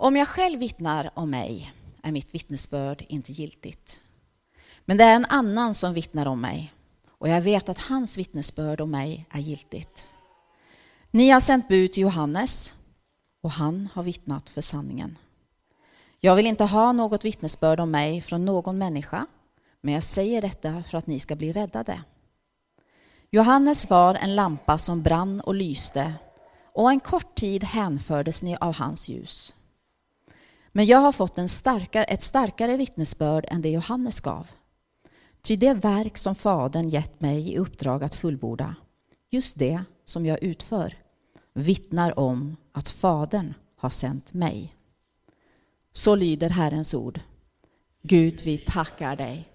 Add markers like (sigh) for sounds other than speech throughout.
Om jag själv vittnar om mig är mitt vittnesbörd inte giltigt. Men det är en annan som vittnar om mig och jag vet att hans vittnesbörd om mig är giltigt. Ni har sänt bud till Johannes och han har vittnat för sanningen. Jag vill inte ha något vittnesbörd om mig från någon människa, men jag säger detta för att ni ska bli räddade. Johannes var en lampa som brann och lyste och en kort tid hänfördes ni av hans ljus. Men jag har fått en starkare, ett starkare vittnesbörd än det Johannes gav. Ty det verk som Fadern gett mig i uppdrag att fullborda, just det som jag utför, vittnar om att Fadern har sänt mig. Så lyder Herrens ord. Gud, vi tackar dig.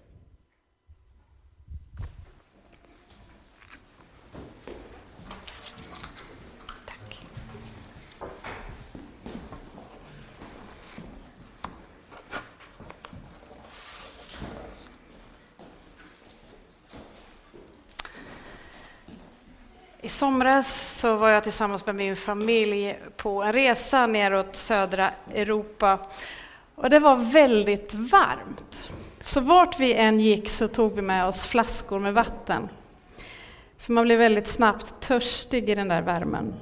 Somras så var jag tillsammans med min familj på en resa neråt södra Europa. Och det var väldigt varmt. Så vart vi än gick så tog vi med oss flaskor med vatten. För man blev väldigt snabbt törstig i den där värmen.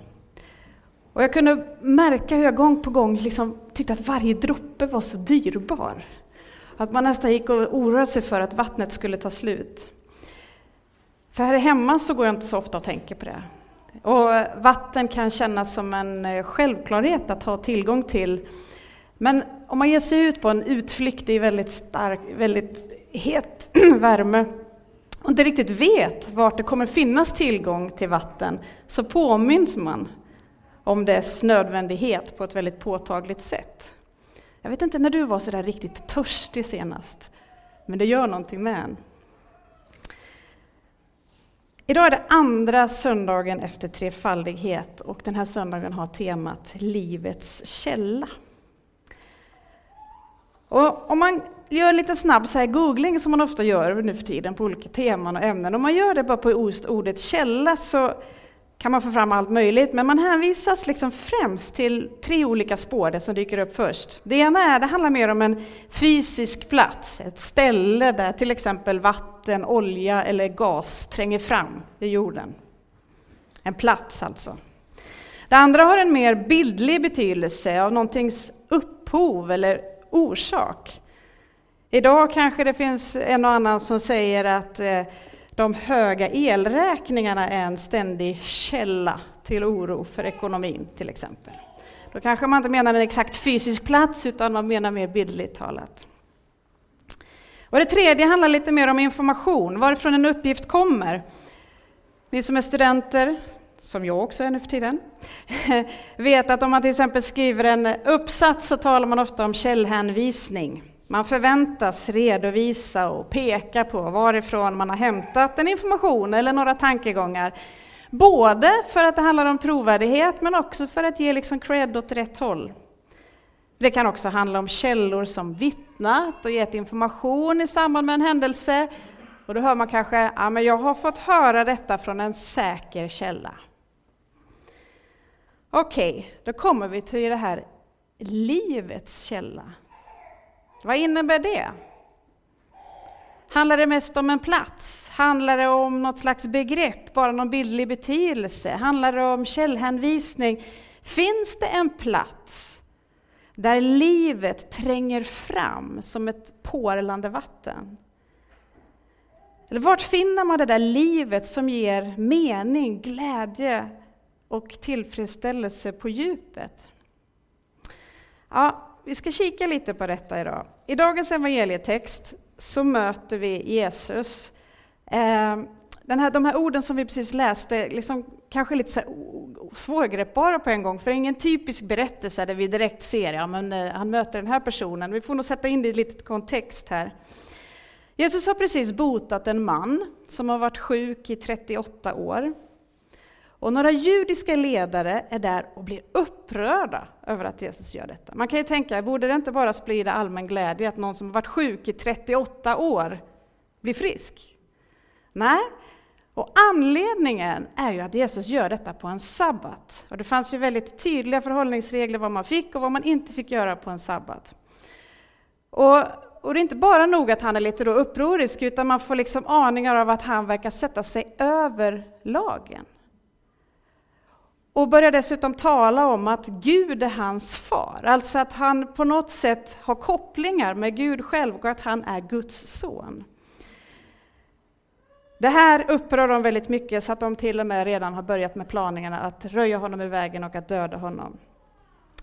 Och jag kunde märka hur jag gång på gång liksom tyckte att varje droppe var så dyrbar. Att man nästan gick och oroade sig för att vattnet skulle ta slut. För här hemma så går jag inte så ofta och tänker på det. Och vatten kan kännas som en eh, självklarhet att ha tillgång till. Men om man ger sig ut på en utflykt i väldigt stark, väldigt het (clears throat) värme och inte riktigt vet vart det kommer finnas tillgång till vatten så påminns man om dess nödvändighet på ett väldigt påtagligt sätt. Jag vet inte när du var så där riktigt törstig senast, men det gör någonting med en. Idag är det andra söndagen efter trefaldighet och den här söndagen har temat Livets källa. Och om man gör en liten snabb så här googling som man ofta gör nu för tiden på olika teman och ämnen, om man gör det bara på ordet källa så kan man få fram allt möjligt, men man hänvisas liksom främst till tre olika spår, det som dyker upp först. Det ena är, det handlar mer om en fysisk plats, ett ställe där till exempel vatten, olja eller gas tränger fram i jorden. En plats alltså. Det andra har en mer bildlig betydelse av någontings upphov eller orsak. Idag kanske det finns en och annan som säger att eh, de höga elräkningarna är en ständig källa till oro för ekonomin till exempel. Då kanske man inte menar en exakt fysisk plats utan man menar mer bildligt talat. Och det tredje handlar lite mer om information, varifrån en uppgift kommer. Ni som är studenter, som jag också är nu för tiden, (laughs) vet att om man till exempel skriver en uppsats så talar man ofta om källhänvisning. Man förväntas redovisa och peka på varifrån man har hämtat en information eller några tankegångar. Både för att det handlar om trovärdighet men också för att ge liksom cred åt rätt håll. Det kan också handla om källor som vittnat och gett information i samband med en händelse. Och då hör man kanske, ja men jag har fått höra detta från en säker källa. Okej, okay, då kommer vi till det här livets källa. Vad innebär det? Handlar det mest om en plats? Handlar det om något slags begrepp, bara någon bildlig betydelse? Handlar det om källhänvisning? Finns det en plats där livet tränger fram som ett porlande vatten? Eller vart finner man det där livet som ger mening, glädje och tillfredsställelse på djupet? Ja, vi ska kika lite på detta idag. I dagens evangelietext så möter vi Jesus. Eh, den här, de här orden som vi precis läste, liksom kanske lite så svårgreppbara på en gång, för det är ingen typisk berättelse där vi direkt ser, ja men eh, han möter den här personen. Vi får nog sätta in det i lite kontext här. Jesus har precis botat en man som har varit sjuk i 38 år. Och några judiska ledare är där och blir upprörda över att Jesus gör detta. Man kan ju tänka, borde det inte bara sprida allmän glädje att någon som har varit sjuk i 38 år blir frisk? Nej, och anledningen är ju att Jesus gör detta på en sabbat. Och det fanns ju väldigt tydliga förhållningsregler vad man fick och vad man inte fick göra på en sabbat. Och, och det är inte bara nog att han är lite då upprorisk, utan man får liksom aningar av att han verkar sätta sig över lagen. Och börjar dessutom tala om att Gud är hans far, alltså att han på något sätt har kopplingar med Gud själv och att han är Guds son. Det här upprör dem väldigt mycket så att de till och med redan har börjat med planerna att röja honom ur vägen och att döda honom.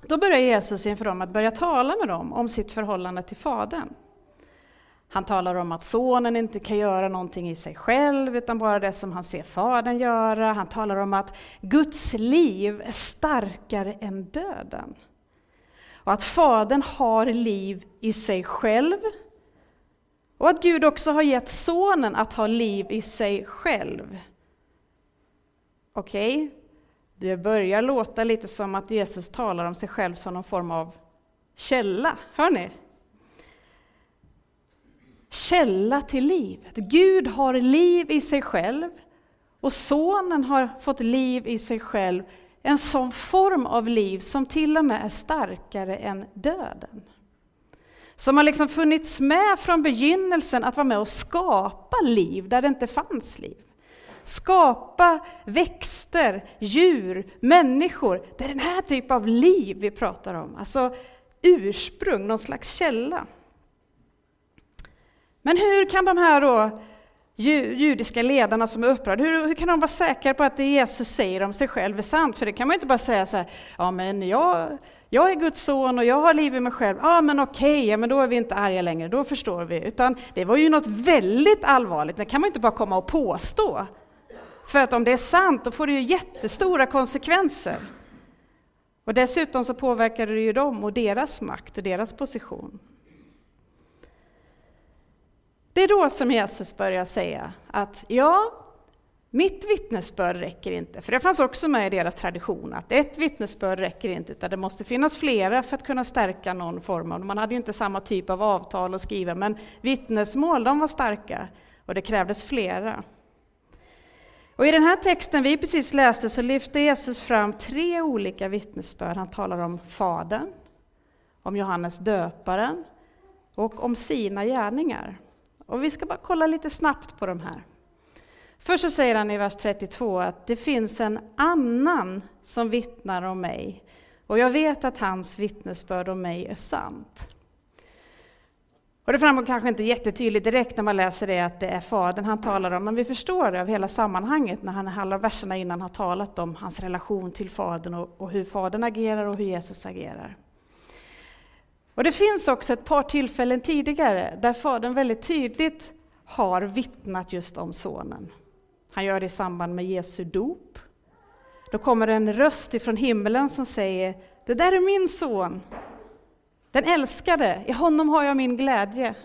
Då börjar Jesus inför dem att börja tala med dem om sitt förhållande till Fadern. Han talar om att sonen inte kan göra någonting i sig själv, utan bara det som han ser Fadern göra. Han talar om att Guds liv är starkare än döden. Och att Fadern har liv i sig själv, och att Gud också har gett sonen att ha liv i sig själv. Okej, okay. det börjar låta lite som att Jesus talar om sig själv som någon form av källa. Hör ni? Källa till livet. Gud har liv i sig själv och sonen har fått liv i sig själv. En sån form av liv som till och med är starkare än döden som har liksom funnits med från begynnelsen att vara med och skapa liv där det inte fanns liv. Skapa växter, djur, människor. Det är den här typen av liv vi pratar om, alltså ursprung, någon slags källa. Men hur kan de här då judiska ledarna som är upprörda, hur, hur, kan de vara säkra på att det Jesus säger om sig själv är sant? För det kan man inte bara säga så här, ja men jag jag är Guds son och jag har liv i mig själv. Ja, men okej, ja, men då är vi inte arga längre, då förstår vi. Utan det var ju något väldigt allvarligt, det kan man inte bara komma och påstå. För att om det är sant, då får det ju jättestora konsekvenser. Och dessutom så påverkar det ju dem och deras makt och deras position. Det är då som Jesus börjar säga att ja, mitt vittnesbörd räcker inte, för det fanns också med i deras tradition att ett vittnesbörd räcker inte, utan det måste finnas flera för att kunna stärka någon form av, man hade ju inte samma typ av avtal att skriva, men vittnesmål, de var starka och det krävdes flera. Och I den här texten vi precis läste så lyfter Jesus fram tre olika vittnesbörd. Han talar om Fadern, om Johannes döparen och om sina gärningar. Och vi ska bara kolla lite snabbt på de här. Först så säger han i vers 32 att det finns en annan som vittnar om mig och jag vet att hans vittnesbörd om mig är sant. Och det framgår kanske inte jättetydligt direkt när man läser det att det är Fadern han talar om, men vi förstår det av hela sammanhanget när han alla verserna innan har talat om hans relation till Fadern och, och hur Fadern agerar och hur Jesus agerar. Och det finns också ett par tillfällen tidigare där Fadern väldigt tydligt har vittnat just om Sonen. Han gör det i samband med Jesu dop. Då kommer en röst ifrån himlen som säger Det där är min son, den älskade, i honom har jag min glädje.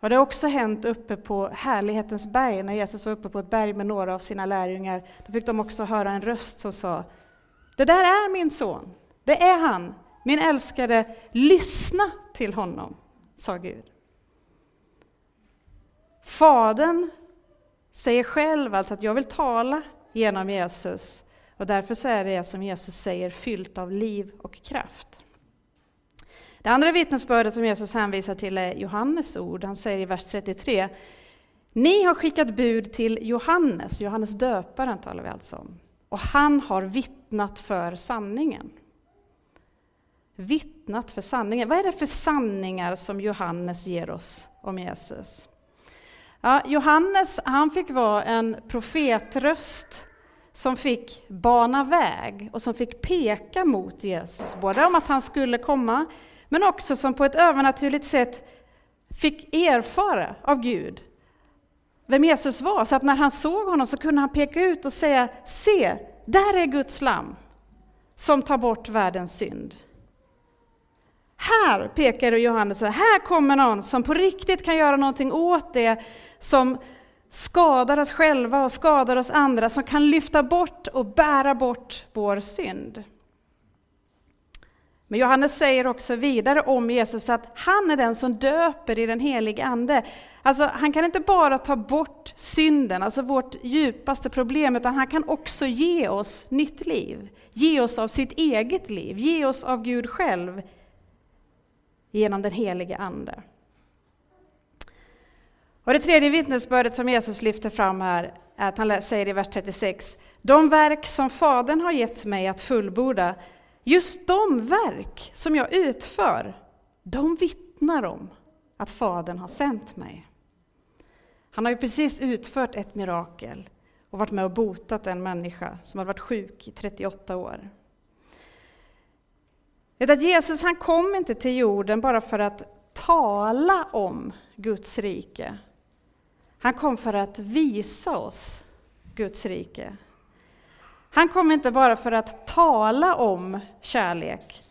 Och det har också hänt uppe på härlighetens berg, när Jesus var uppe på ett berg med några av sina lärjungar. Då fick de också höra en röst som sa Det där är min son, det är han, min älskade, lyssna till honom, sa Gud. Fadern säger själv alltså att jag vill tala genom Jesus och därför så är det som Jesus säger fyllt av liv och kraft. Det andra vittnesbördet som Jesus hänvisar till är Johannes ord. Han säger i vers 33 Ni har skickat bud till Johannes, Johannes döparen talar vi alltså om, och han har vittnat för sanningen. Vittnat för sanningen. Vad är det för sanningar som Johannes ger oss om Jesus? Ja, Johannes han fick vara en profetröst som fick bana väg och som fick peka mot Jesus, både om att han skulle komma, men också som på ett övernaturligt sätt fick erfara av Gud vem Jesus var, så att när han såg honom så kunde han peka ut och säga, se, där är Guds lam som tar bort världens synd. Här pekar Johannes, här kommer någon som på riktigt kan göra någonting åt det som skadar oss själva och skadar oss andra, som kan lyfta bort och bära bort vår synd. Men Johannes säger också vidare om Jesus att han är den som döper i den helige Ande. Alltså, han kan inte bara ta bort synden, alltså vårt djupaste problem, utan han kan också ge oss nytt liv. Ge oss av sitt eget liv, ge oss av Gud själv genom den helige Ande. Och det tredje vittnesbördet som Jesus lyfter fram här är att han säger i vers 36, de verk som Fadern har gett mig att fullborda, just de verk som jag utför, de vittnar om att Fadern har sänt mig. Han har ju precis utfört ett mirakel och varit med och botat en människa som har varit sjuk i 38 år. Vet att Jesus han kom inte till jorden bara för att tala om Guds rike. Han kom för att visa oss Guds rike. Han kom inte bara för att tala om kärlek,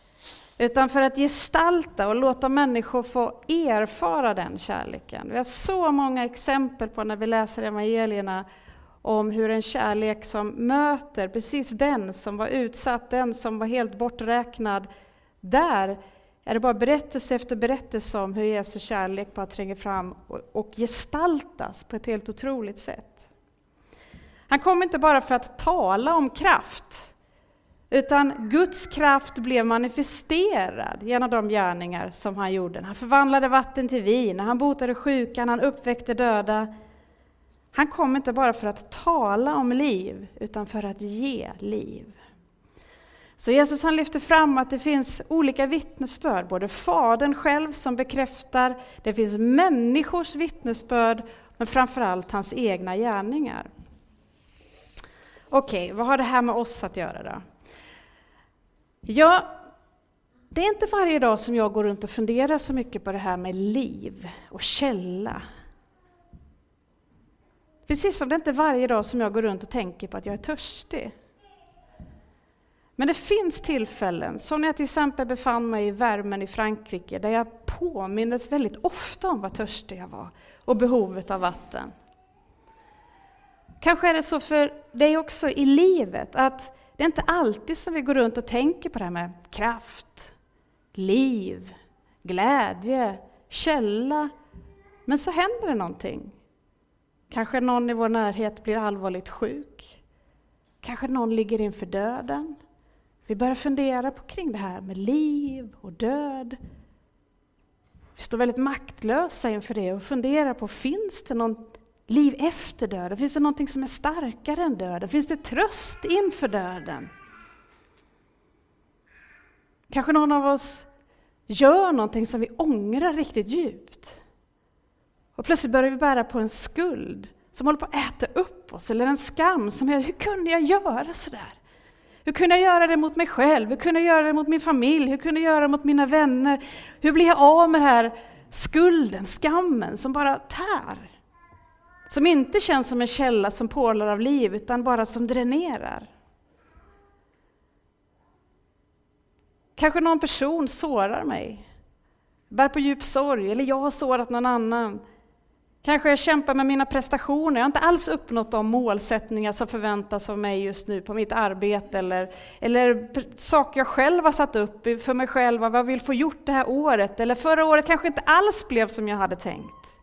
utan för att gestalta och låta människor få erfara den kärleken. Vi har så många exempel på när vi läser evangelierna om hur en kärlek som möter precis den som var utsatt, den som var helt borträknad, där är det bara berättelse efter berättelse om hur Jesu kärlek bara tränger fram och gestaltas på ett helt otroligt sätt. Han kom inte bara för att tala om kraft, utan Guds kraft blev manifesterad genom de gärningar som han gjorde. Han förvandlade vatten till vin, han botade sjuka, han uppväckte döda. Han kom inte bara för att tala om liv, utan för att ge liv. Så Jesus han lyfter fram att det finns olika vittnesbörd, både Fadern själv som bekräftar, det finns människors vittnesbörd, men framförallt hans egna gärningar. Okej, okay, vad har det här med oss att göra då? Ja, det är inte varje dag som jag går runt och funderar så mycket på det här med liv och källa. Precis som det inte är varje dag som jag går runt och tänker på att jag är törstig. Men det finns tillfällen, som när jag till exempel befann mig i värmen i Frankrike, där jag påmindes väldigt ofta om vad törstig jag var och behovet av vatten. Kanske är det så för dig också i livet, att det är inte alltid som vi går runt och tänker på det här med kraft, liv, glädje, källa. Men så händer det någonting. Kanske någon i vår närhet blir allvarligt sjuk. Kanske någon ligger inför döden. Vi börjar fundera på kring det här med liv och död. Vi står väldigt maktlösa inför det och funderar på, finns det någon liv efter döden? Finns det någonting som är starkare än döden? Finns det tröst inför döden? Kanske någon av oss gör någonting som vi ångrar riktigt djupt. Och plötsligt börjar vi bära på en skuld som håller på att äta upp oss, eller en skam som är, hur kunde jag göra sådär? Hur kunde jag göra det mot mig själv? Hur kunde jag göra det mot min familj? Hur kunde jag göra det mot mina vänner? Hur blir jag av med den här skulden, skammen som bara tär? Som inte känns som en källa som porlar av liv, utan bara som dränerar. Kanske någon person sårar mig, bär på djup sorg, eller jag har sårat någon annan. Kanske jag kämpar med mina prestationer, jag har inte alls uppnått de målsättningar som förväntas av mig just nu på mitt arbete eller, eller saker jag själv har satt upp för mig själv, vad jag vill få gjort det här året. Eller förra året kanske inte alls blev som jag hade tänkt.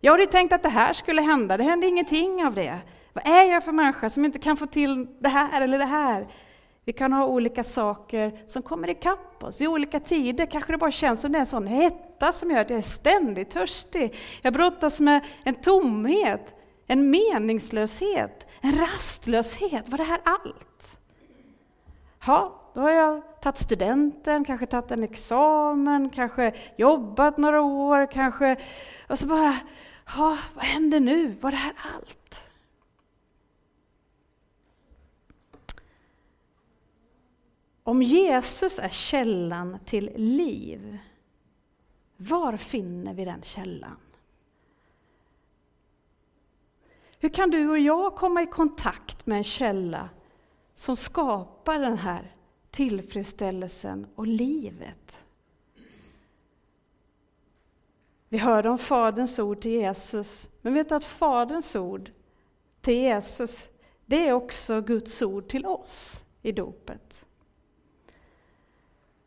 Jag hade ju tänkt att det här skulle hända, det hände ingenting av det. Vad är jag för människa som inte kan få till det här eller det här? Vi kan ha olika saker som kommer ikapp oss i olika tider. Kanske det bara känns som det är en sån hetta som gör att jag är ständigt törstig. Jag brottas med en tomhet, en meningslöshet, en rastlöshet. Var det här allt? Ja, då har jag tagit studenten, kanske tagit en examen, kanske jobbat några år, kanske... Och så bara, ja, vad händer nu? Var det här allt? Om Jesus är källan till liv, var finner vi den källan? Hur kan du och jag komma i kontakt med en källa som skapar den här tillfredsställelsen och livet? Vi hörde om Faderns ord till Jesus, men vet du att Faderns ord till Jesus, det är också Guds ord till oss i dopet.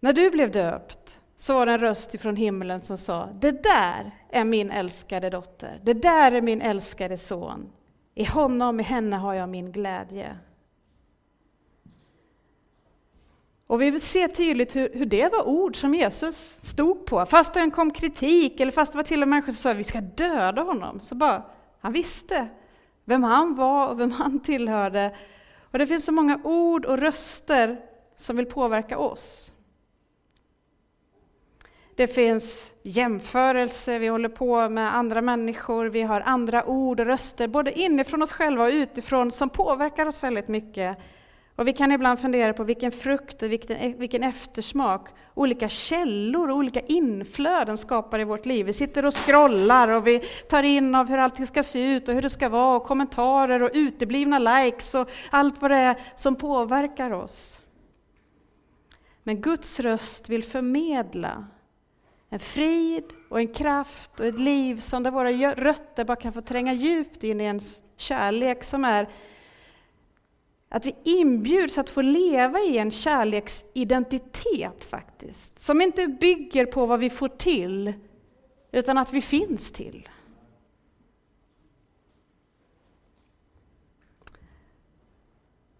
När du blev döpt så var det en röst ifrån himlen som sa, det där är min älskade dotter, det där är min älskade son. I honom, i henne har jag min glädje. Och vi vill se tydligt hur, hur, det var ord som Jesus stod på. Fast det kom kritik, eller fast det var till och med människor som sa att vi ska döda honom, så bara, han visste vem han var och vem han tillhörde. Och det finns så många ord och röster som vill påverka oss. Det finns jämförelser, vi håller på med andra människor, vi har andra ord och röster, både inifrån oss själva och utifrån, som påverkar oss väldigt mycket. Och vi kan ibland fundera på vilken frukt och vilken, vilken eftersmak olika källor och olika inflöden skapar i vårt liv. Vi sitter och scrollar och vi tar in av hur allting ska se ut och hur det ska vara, och kommentarer och uteblivna likes och allt vad det är som påverkar oss. Men Guds röst vill förmedla en frid och en kraft och ett liv som där våra rötter bara kan få tränga djupt in i en kärlek som är att vi inbjuds att få leva i en kärleksidentitet faktiskt, som inte bygger på vad vi får till, utan att vi finns till.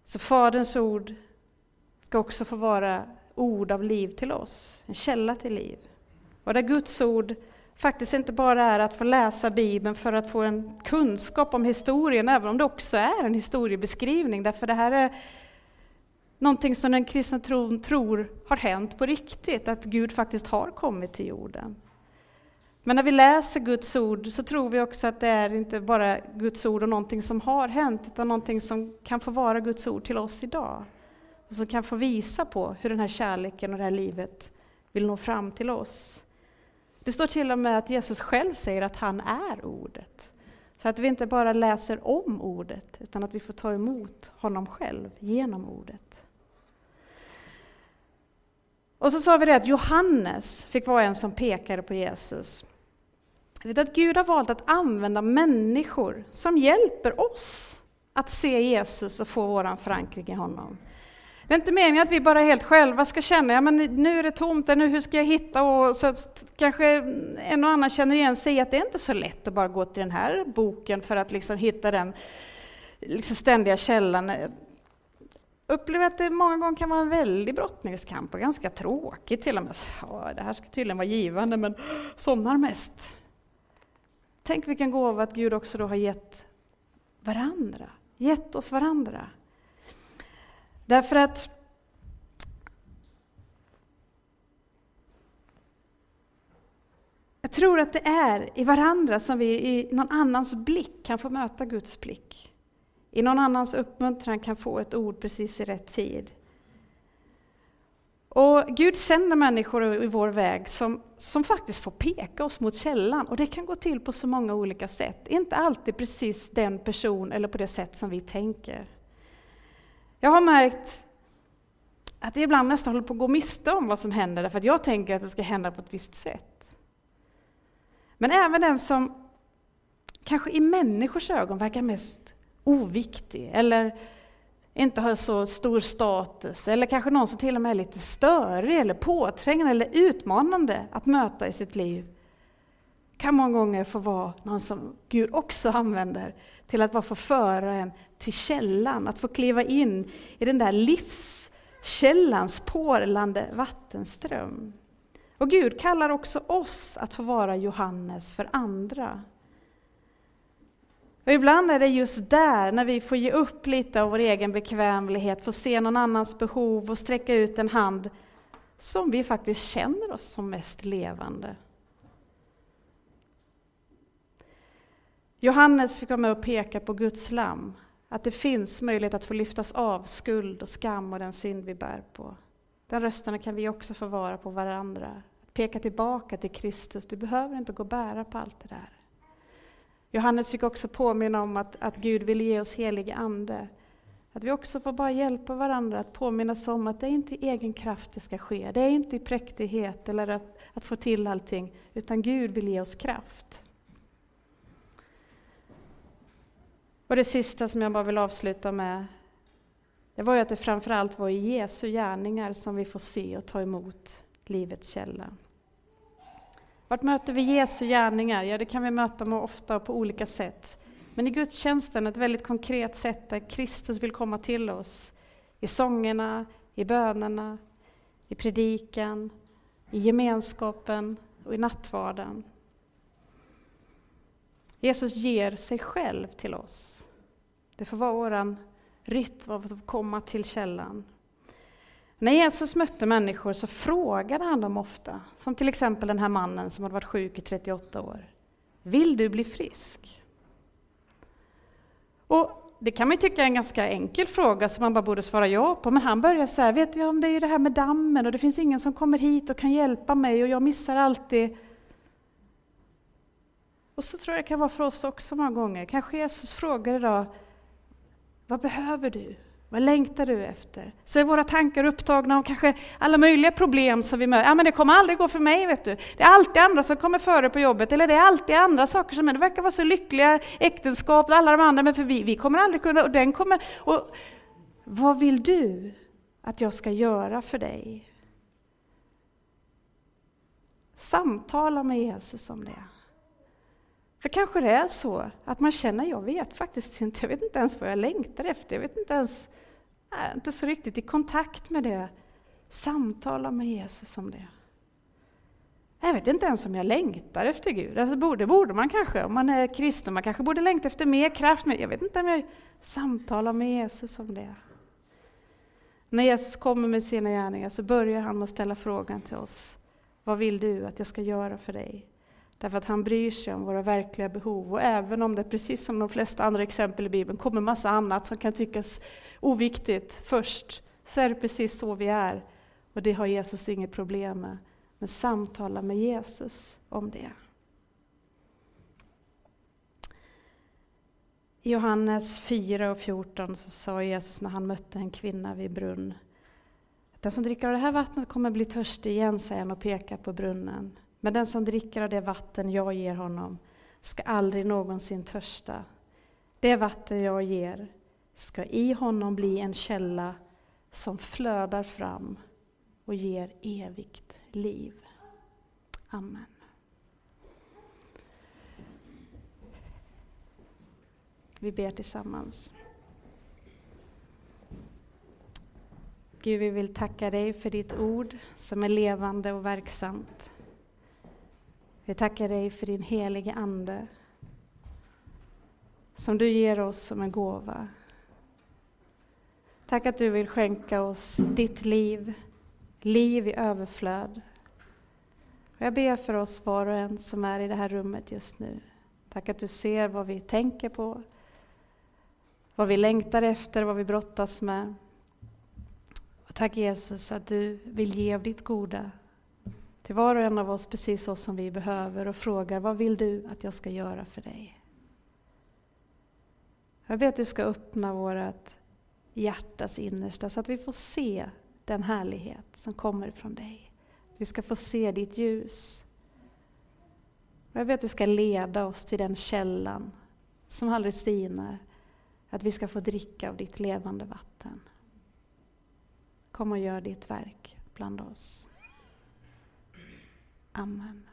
Så Faderns ord ska också få vara ord av liv till oss, en källa till liv. Och där Guds ord faktiskt inte bara är att få läsa Bibeln för att få en kunskap om historien, även om det också är en historiebeskrivning, därför det här är någonting som den kristna tron tror har hänt på riktigt, att Gud faktiskt har kommit till jorden. Men när vi läser Guds ord så tror vi också att det är inte bara Guds ord och någonting som har hänt, utan någonting som kan få vara Guds ord till oss idag. Och som kan få visa på hur den här kärleken och det här livet vill nå fram till oss. Det står till och med att Jesus själv säger att han är ordet. Så att vi inte bara läser om ordet, utan att vi får ta emot honom själv genom ordet. Och så sa vi det att Johannes fick vara en som pekade på Jesus. Jag vet att Gud har valt att använda människor som hjälper oss att se Jesus och få vår förankring i honom. Det är inte meningen att vi bara helt själva ska känna, ja men nu är det tomt, nu hur ska jag hitta? Och så kanske en och annan känner igen sig i att det är inte så lätt att bara gå till den här boken för att liksom hitta den liksom ständiga källan. Jag upplever att det många gånger kan vara en väldig brottningskamp och ganska tråkigt till och med. Ja, det här ska tydligen vara givande, men somnar mest. Tänk vilken gåva att Gud också då har gett varandra, gett oss varandra. Därför att jag tror att det är i varandra som vi i någon annans blick kan få möta Guds blick. I någon annans uppmuntran kan få ett ord precis i rätt tid. Och Gud sänder människor i vår väg som, som faktiskt får peka oss mot källan. Och det kan gå till på så många olika sätt. Inte alltid precis den person eller på det sätt som vi tänker. Jag har märkt att jag ibland nästan håller på att gå miste om vad som händer, därför att jag tänker att det ska hända på ett visst sätt. Men även den som kanske i människors ögon verkar mest oviktig, eller inte har så stor status, eller kanske någon som till och med är lite störig, eller påträngande eller utmanande att möta i sitt liv, kan många gånger få vara någon som Gud också använder till att bara få föra en till källan, att få kliva in i den där livskällans porlande vattenström. Och Gud kallar också oss att få vara Johannes för andra. Och ibland är det just där, när vi får ge upp lite av vår egen bekvämlighet, Får se någon annans behov och sträcka ut en hand, som vi faktiskt känner oss som mest levande. Johannes fick vara med och peka på Guds lamm, att det finns möjlighet att få lyftas av skuld och skam och den synd vi bär på. Den rösterna kan vi också få vara på varandra. Peka tillbaka till Kristus, du behöver inte gå och bära på allt det där. Johannes fick också påminna om att, att Gud vill ge oss helig ande. Att vi också får bara hjälpa varandra att påminnas om att det är inte i egen kraft det ska ske. Det är inte i präktighet eller att, att få till allting, utan Gud vill ge oss kraft. Och det sista som jag bara vill avsluta med, det var ju att det framförallt var i Jesu gärningar som vi får se och ta emot livets källa. Vart möter vi Jesu gärningar? Ja, det kan vi möta med ofta på olika sätt. Men i gudstjänsten, ett väldigt konkret sätt där Kristus vill komma till oss. I sångerna, i bönerna, i predikan, i gemenskapen och i nattvarden. Jesus ger sig själv till oss. Det får vara vår rytm av att komma till källan. När Jesus mötte människor så frågade han dem ofta, som till exempel den här mannen som hade varit sjuk i 38 år. Vill du bli frisk? Och det kan man tycka är en ganska enkel fråga som man bara borde svara ja på, men han börjar så här, vet du om det är ju det här med dammen och det finns ingen som kommer hit och kan hjälpa mig och jag missar alltid. Och så tror jag det kan vara för oss också många gånger. Kanske Jesus frågar idag, vad behöver du? Vad längtar du efter? Så är våra tankar upptagna om kanske alla möjliga problem som vi möter. Ja, men det kommer aldrig gå för mig, vet du. Det är alltid andra som kommer före på jobbet, eller det är alltid andra saker som är. Det verkar vara så lyckliga äktenskap, alla de andra, men för vi, vi kommer aldrig kunna, och den kommer... Och, vad vill du att jag ska göra för dig? Samtala med Jesus om det. För kanske det är så att man känner, jag vet faktiskt inte, jag vet inte ens vad jag längtar efter, jag vet inte ens, är inte så riktigt i kontakt med det. Samtala med Jesus om det. Jag vet inte ens om jag längtar efter Gud. Alltså borde, borde man kanske, om man är kristen, man kanske borde längta efter mer kraft. Men jag vet inte om jag samtalar med Jesus om det. När Jesus kommer med sina gärningar så börjar han med att ställa frågan till oss. Vad vill du att jag ska göra för dig? Därför att han bryr sig om våra verkliga behov. Och även om det, precis som de flesta andra exempel i Bibeln, kommer massa annat som kan tyckas oviktigt först, så är det precis så vi är. Och det har Jesus inget problem med. Men samtala med Jesus om det. I Johannes 4 och 14 så sa Jesus när han mötte en kvinna vid brunn. Den som dricker av det här vattnet kommer bli törstig igen, säger han och pekar på brunnen. Men den som dricker av det vatten jag ger honom ska aldrig någonsin törsta. Det vatten jag ger ska i honom bli en källa som flödar fram och ger evigt liv. Amen. Vi ber tillsammans. Gud, vi vill tacka dig för ditt ord som är levande och verksamt. Vi tackar dig för din helige Ande som du ger oss som en gåva. Tack att du vill skänka oss ditt liv, liv i överflöd. Jag ber för oss var och en som är i det här rummet just nu. Tack att du ser vad vi tänker på, vad vi längtar efter, vad vi brottas med. Och tack Jesus att du vill ge av ditt goda till var och en av oss precis så som vi behöver och frågar vad vill du att jag ska göra för dig? Jag ber att du ska öppna vårt hjärtas innersta så att vi får se den härlighet som kommer från dig. Vi ska få se ditt ljus. Jag ber att du ska leda oss till den källan som aldrig sinar. Att vi ska få dricka av ditt levande vatten. Kom och gör ditt verk bland oss. Amen.